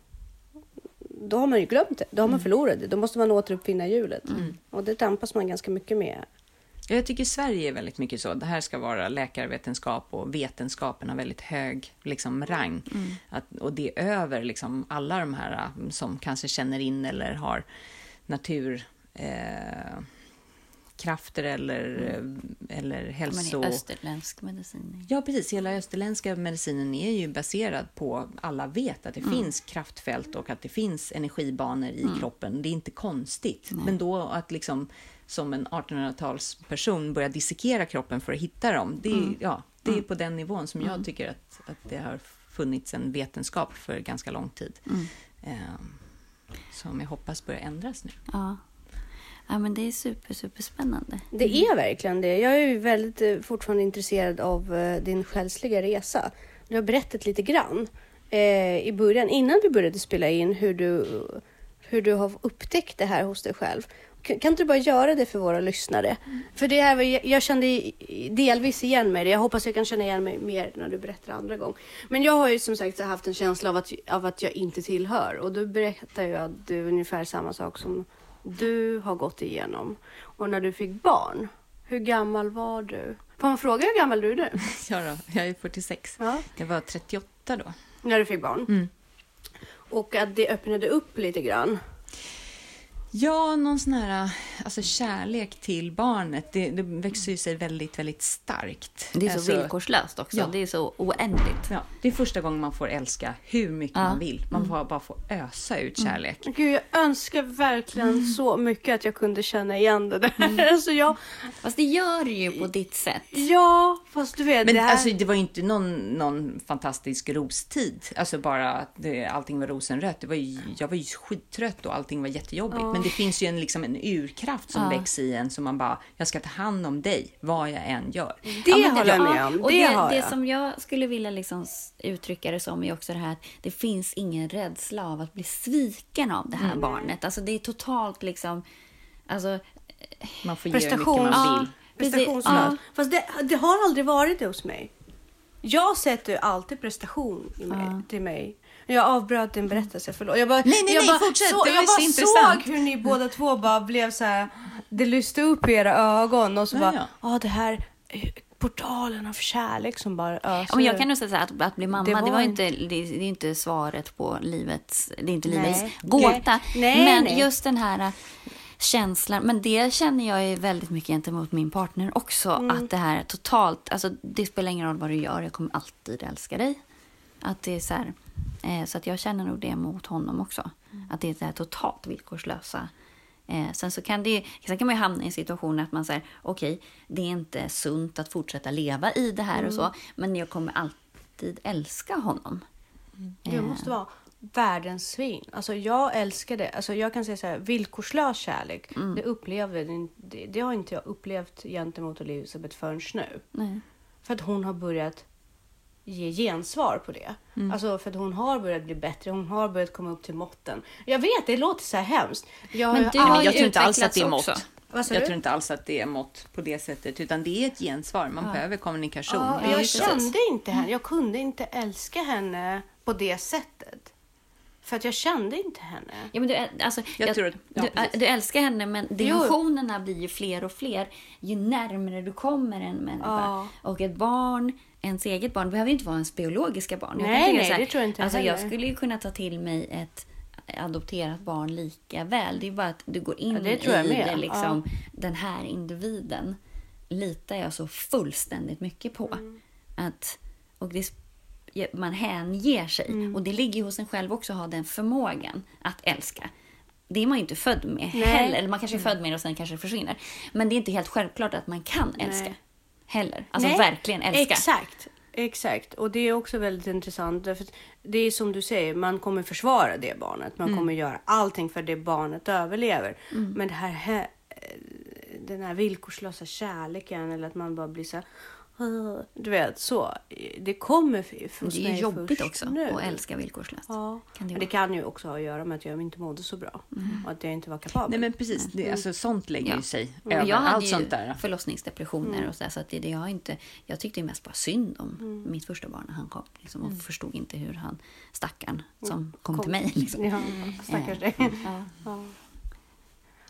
Då har man ju glömt det, då har man förlorat det. Då måste man återuppfinna hjulet. Och det tampas man ganska mycket med. Ja, Jag tycker Sverige är väldigt mycket så. Det här ska vara läkarvetenskap och vetenskapen har väldigt hög liksom, rang. Att, och det är över liksom, alla de här äh, som kanske känner in eller har natur... Eh, krafter eller, eh, eller men hälso... i österländsk medicin. Ja, precis. Hela österländska medicinen är ju baserad på alla vet att det finns kraftfält och att det finns energibanor i kroppen. Det är inte konstigt. Men då att liksom som en 1800-talsperson börja dissekera kroppen för att hitta dem, det är, ja, det är på den nivån som jag tycker att, att det har funnits en vetenskap för ganska lång tid. Eh, som jag hoppas börjar ändras nu. Ja. Ja, men det är super, super spännande. Det är verkligen det. Jag är ju väldigt eh, fortfarande intresserad av eh, din själsliga resa. Du har berättat lite grann eh, i början, innan vi började spela in, hur du, hur du har upptäckt det här hos dig själv. Kan kan inte du bara göra det för våra lyssnare? För det här, jag, jag kände delvis igen mig. Jag hoppas jag kan känna igen mig mer när du berättar andra gång. Men jag har ju som sagt haft en känsla av att, av att jag inte tillhör. Och du berättar ju att det är ungefär samma sak som du har gått igenom. Och när du fick barn, hur gammal var du? Får man fråga hur gammal du är nu? Ja, då, jag är 46. Ja. Jag var 38 då. När du fick barn? Och att det öppnade upp lite grann. Ja, någon sån här alltså, kärlek till barnet. Det, det växer ju sig väldigt, väldigt starkt. Det är så Alltså, villkorslöst också. ja. Det är så oändligt. Ja, det är första gången man får älska hur mycket Ja. man vill. Man får bara få ösa ut kärlek. Gud, jag önskar verkligen så mycket att jag kunde känna igen det där. Alltså jag, Fast det gör det ju på ditt sätt. ja, fast du vet. Men det här... alltså, det var ju inte någon, någon fantastisk rostid. Alltså bara att det, allting var rosenrött. Det var ju, jag var ju skittrött och allting var jättejobbigt. Men det finns ju en, liksom en urkraft som växer i en som man bara, jag ska ta hand om dig vad jag än gör. det Ja, håller jag ja, med om. Och det, det, det jag. som jag skulle vilja liksom uttrycka det som är också det här att det finns ingen rädsla av att bli sviken av det här Mm. barnet. Alltså det är totalt liksom... Alltså, Man får ge hur mycket Prestation. man Ja. vill. Prestationslöst. ja. Fast det, det har aldrig varit det hos mig. Jag sätter ju alltid prestation i mig, till mig. Jag avbröt din berättelse, förlåt. Jag bara, Nej, nej, jag nej, bara fortsätt. Så, Det var jag ju bara intressant. såg hur ni båda två bara blev så här. Det lyste upp i era ögon och så Ja, bara, ja. ja det här är portalen av kärlek som bara öser. Ja, men jag kan nog säga så här, att, att bli mamma, Det det var var, en- inte, det, det är inte svaret på livets, det är inte Nej. livets gåta. Nej, men nej. just den här äh, känslan, men det känner jag är väldigt mycket gentemot min partner också. Mm. Att det här totalt, alltså det spelar ingen roll vad du gör, jag kommer alltid älska dig. Att det är så här, eh, så att jag känner nog det mot honom också. Mm. Att det är det här totalt villkorslösa. Eh, sen så kan det, sen kan man ju hamna i en situation att man säger, okej, det är inte sunt att fortsätta leva i det här och så, Mm. men jag kommer alltid älska honom. Du måste vara världens svin. Alltså jag älskar det. Alltså jag kan säga så här, villkorslös kärlek. Det upplevde det, det har inte jag upplevt gentemot Elisabeth förrän nu. Nej. För att hon har börjat ge gensvar på det. Alltså för att hon har börjat bli bättre. Hon har börjat komma upp till måtten. Jag vet, det låter så här hemskt. Jag, Men du har aldrig- jag tror inte alls att det är mått. också. Jag tror inte alls att det är mått på det sättet, utan det är ett gensvar. Man behöver kommunikation. Ja, jag kände inte henne. Jag kunde inte älska henne på det sättet. För att jag kände inte henne. Ja, men du, alltså, Jag tror att- ja, du, du älskar henne, men dimensionerna blir ju fler och fler ju närmare du kommer en människa. Ja. Och ett barn, ens eget barn, behöver inte vara ens biologiska barn. Jag Nej, tycka nej, här, det tror jag inte alltså, Jag skulle ju kunna ta till mig ett adopterat barn lika väl. Det är bara att du går in Ja, det tror jag i med. det, liksom, den här individen litar jag så fullständigt mycket på. Mm. Att, och det, man hänger sig. Mm. Och det ligger ju hos en själv också att ha den förmågan att älska. Det är man ju inte född med Nej. heller. Eller man kanske är född med det och sen kanske det försvinner. Men det är inte helt självklart att man kan älska. Nej. Heller. Alltså Nej, verkligen älska. Exakt. Exakt. Och det är också väldigt intressant. Därför det är som du säger, man kommer försvara det barnet. Man kommer göra allting för det barnet överlever. Men det här, den här villkorslösa kärleken eller att man bara blir så här, Du vet, så. Det kommer f- hos Det är ju jobbigt först också nu. att älska villkorslöst. Ja, Kan det men det kan ju också ha att göra med att jag inte mådde så bra. Och att jag inte var kapabel. Nej men precis, det, alltså, sånt lägger Ja. ju sig Men över jag hade allt sånt där. förlossningsdepressioner och så, där, så att det, det jag, inte, jag tyckte mest bara synd om mitt första barn när han kom. Liksom, och förstod inte hur han, stackaren, som kom, till mig. Liksom. Ja, stackars dig. Ja.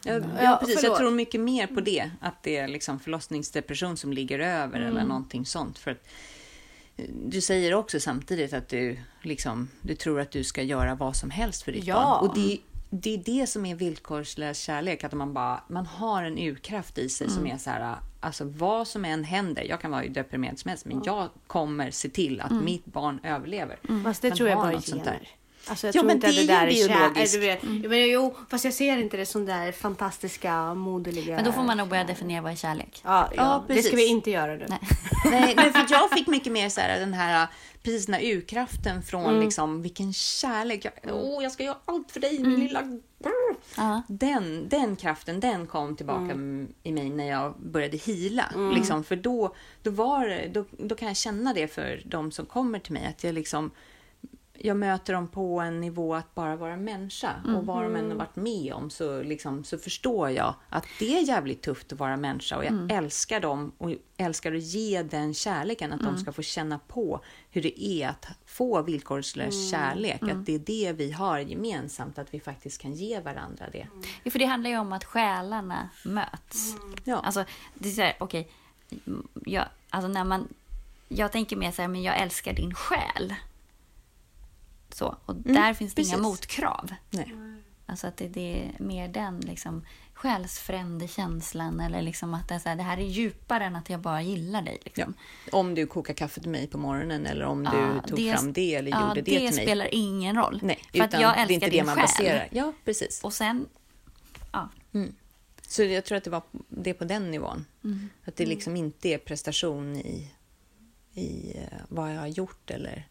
Ja. Ja, precis. Jag tror mycket mer på det. Att det är liksom förlossningsdepression som ligger över Mm. eller någonting sånt. För att, eh, du säger också samtidigt att du, liksom, du tror att du ska göra vad som helst för ditt Ja. barn. Och det, det är det som är villkorslös kärlek. Att man, bara, man har en urkraft i sig Mm. som är så här, alltså vad som än händer. Jag kan vara hur deprimerad som helst, men jag kommer se till att mitt barn överlever. Fast det Man tror jag bara är gener. Alltså jag Ja, tror men inte att det det är där ju är kär... biologiskt. Vet. Men jo, fast jag ser inte det som där fantastiska, moderliga... Men då får man nog börja definiera vad är kärlek. Ja, ja, Ja, det ska vi inte göra nu. Nej. Nej, nej, för jag fick mycket mer så här, den här, precis den här urkraften från Mm. liksom, vilken kärlek. Jag, åh, jag ska göra allt för dig, min lilla... Ja. Den, den kraften, den kom tillbaka Mm. i mig när jag började hila. Liksom, för då, då, var, det- då, då kan jag känna det för de som kommer till mig. Att jag liksom jag möter dem på en nivå att bara vara människa. Och vad de än har varit med om så, liksom, så förstår jag att det är jävligt tufft att vara människa. Och jag älskar dem och älskar att ge den kärleken. Att de ska få känna på hur det är att få villkorslös kärlek. Att det är det vi har gemensamt. Att vi faktiskt kan ge varandra det. Ja, För det handlar ju om att själarna möts. Ja. Alltså, det är så här, okej. jag, alltså när man, jag tänker mer så här, men jag älskar din själ. Så, och där finns det inga precis. motkrav. Nej. Alltså att det, det är mer den liksom, själsfrände känslan. Eller liksom att det, är så här, det här är djupare än att jag bara gillar dig. Ja. Liksom. Om du kokar kaffe till mig på morgonen eller om Ja, du tog fram det eller ja, gjorde det, det till mig. spelar ingen roll. Nej, för att utan jag det är älskar inte det man själ. baserar. Ja, precis. Och sen, ja, Så jag tror att det var det på den nivån. Mm. Att det liksom inte är prestation i, i eh, vad jag har gjort eller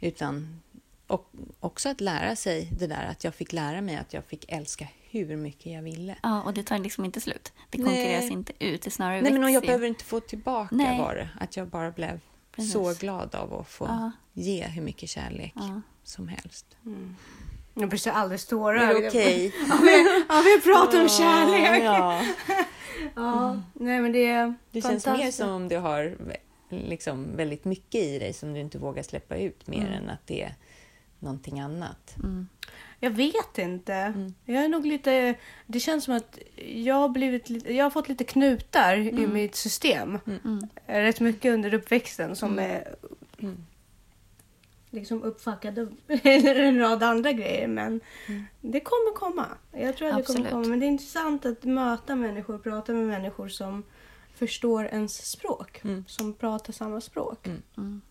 utan och också att lära sig det där att jag fick lära mig att jag fick älska hur mycket jag ville. ja, och det tar liksom inte slut. Det Nej. konkurreras inte ut, det snarare Nej, men jag behöver inte få tillbaka Nej. var det. Att jag bara blev Precis. så glad av att få Ja. ge hur mycket kärlek Ja. som helst. Jag blir så alldeles tårar. Är det okej? Ja, vi, ja, vi pratar om kärlek. Ja. Ja, nej men det är Det känns mer som om du har liksom väldigt mycket i dig som du inte vågar släppa ut mer Mm. än att det är någonting annat. Jag vet inte. Mm. Jag är nog lite... Det känns som att jag har, blivit lite, jag har fått lite knutar Mm. i mitt system. Rätt mycket under uppväxten som Mm. är liksom uppfackade eller en rad andra grejer. Men det kommer komma. Jag tror att det kommer Absolut. komma. Men det är intressant att möta människor, prata med människor som förstår ens språk. Mm. Som pratar samma språk.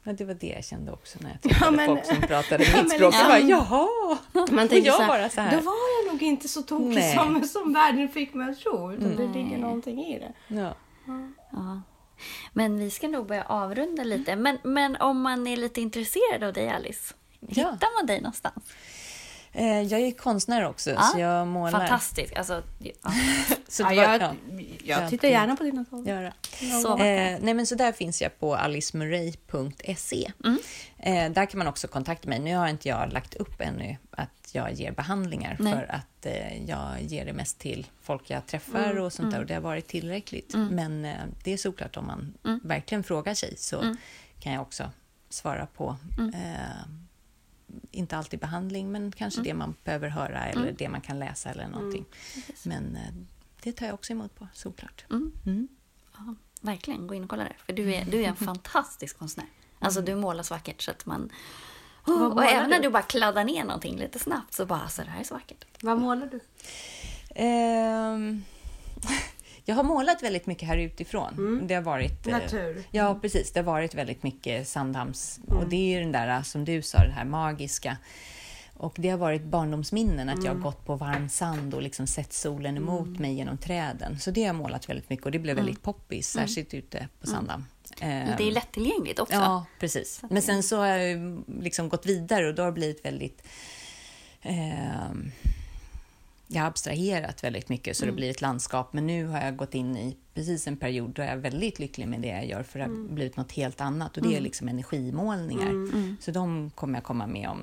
Ja, det var det jag kände också när jag träffade men- folk som pratade Ja, mitt språk. Jag bara, liksom- jaha! Man Och jag så här, bara så här. Då var jag nog inte så tokig Nej. som, som världen fick mig att tro. Utan Mm. det ligger någonting i det. Ja. Ja. Men vi ska nog börja avrunda lite. Men, men om man är lite intresserad av dig, Alice. Ja. Hittar man dig någonstans? Eh, Jag är konstnär också, så jag målar. Fantastiskt. Alltså, ja. Så Ja, var, jag, ja, jag tittar gärna på dina tavlor. Så. Eh, nej, men så där finns jag på alicemurray.se. Mm. Eh, där kan man också kontakta mig. Nu har inte jag lagt upp ännu att jag ger behandlingar Nej. för att eh, jag ger det mest till folk jag träffar Mm, och sånt där och det har varit tillräckligt. Men eh, det är såklart om man Mm. verkligen frågar sig så kan jag också svara på Mm. eh, inte alltid behandling, men kanske Mm. det man behöver höra eller det man kan läsa eller någonting. Men eh, det tar jag också emot på, såklart. Mm. Ja, verkligen, gå in och kolla där. För du är, du är en fantastisk konstnär. Alltså du målar så vackert så att man... Oh, och även när du? du bara kladdar ner någonting lite snabbt så bara, alltså det här är så vackert. Vad målar du? Ehm, jag har målat väldigt mycket här utifrån. Det har varit... eh, Natur. Ja, precis. Det har varit väldigt mycket Sandhamns... Och det är ju den där, som du sa, det här magiska. Och det har varit barndomsminnen, att jag har gått på varm sand och liksom sett solen emot mig genom träden. Så det har jag målat väldigt mycket och det blev väldigt poppis, särskilt ute på Sandhamn. Ehm, Det är lättillgängligt också. Ja, precis. Men sen så har jag liksom gått vidare och då har det blivit väldigt... ehm, jag har abstraherat väldigt mycket så det blir ett landskap. Men nu har jag gått in i precis en period då jag är väldigt lycklig med det jag gör för det har blivit något helt annat. Och det är liksom energimålningar. Så de kommer jag komma med om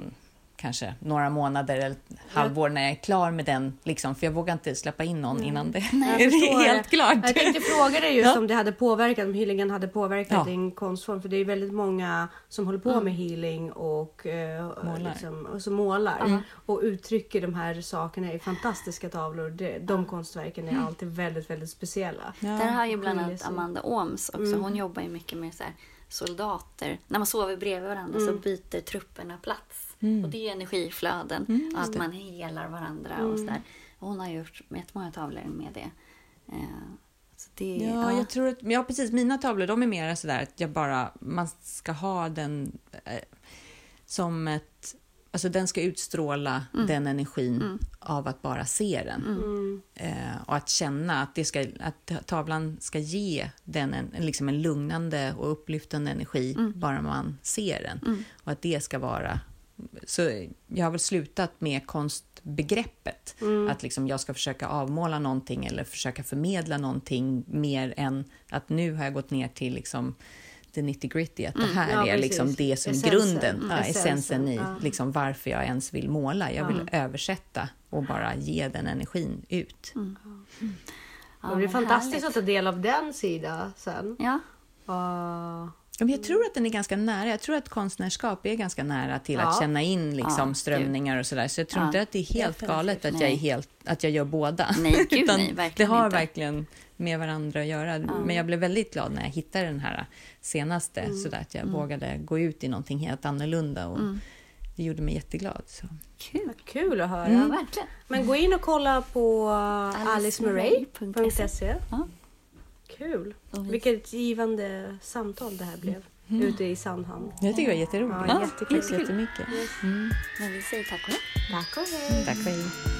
kanske några månader eller halvår när jag är klar med den. Liksom, för jag vågar inte släppa in någon innan det är helt det. klart. Jag tänkte fråga dig just Ja. om det hade påverkat, om healingen hade påverkat Ja. din konstform. För det är väldigt många som håller på med healing och, eh, Målar. Liksom, och som målar. Och uttrycker de här sakerna i fantastiska tavlor. Det, de konstverken är alltid väldigt, väldigt speciella. Ja. Där har ju bland annat. Amanda Ooms också. Hon jobbar ju mycket med så här soldater. När man sover bredvid varandra så byter trupperna plats. Och det är energiflöden. och att man helar varandra och sådär. Hon har gjort jättemånga tavlor med det. Eh, det Ja, jag tror att, ja, precis. Mina tavlor de är mer sådär att jag bara, man ska ha den eh, som ett, alltså den ska utstråla den energin av att bara se den. Mm. Eh, och att känna att, det ska, att tavlan ska ge den en, liksom en lugnande och upplyftande energi bara man ser den. Och att det ska vara... Så jag har väl slutat med konstbegreppet. Att liksom jag ska försöka avmåla någonting eller försöka förmedla någonting mer än att nu har jag gått ner till liksom det nitty gritty, att det här Ja, är liksom det som Essensen. grunden, Mm. ja, essensen Essensen, i ja. liksom varför jag ens vill måla. Jag vill översätta och bara ge den energin ut. Ja, och det är vad fantastiskt härligt. att ta del av den sidan sen. Ja, Uh, jag tror att den är ganska nära. Jag tror att konstnärskap är ganska nära till att Ja. känna in liksom Ja, strömningar och sådär. Så jag tror Ja, inte att det är helt galet att jag, Nej. är helt, att jag gör båda. Nej, gud Utan nej, verkligen Det har inte. verkligen med varandra att göra. Men jag blev väldigt glad när jag hittade den här senaste. Mm. Sådär att jag vågade gå ut i någonting helt annorlunda. Och Det gjorde mig jätteglad. Så. kul. kul att höra. Ja, verkligen. Men gå in och kolla på alicemaray.se. Ja. Kul. Vi- Vilket givande samtal det här blev. Ute i Sandhamn. Jag tycker det var jätteroligt. Ja, jättekul. Tack så jättemycket. Men vi säger tack och hej. Tack och hej. Tack och hej.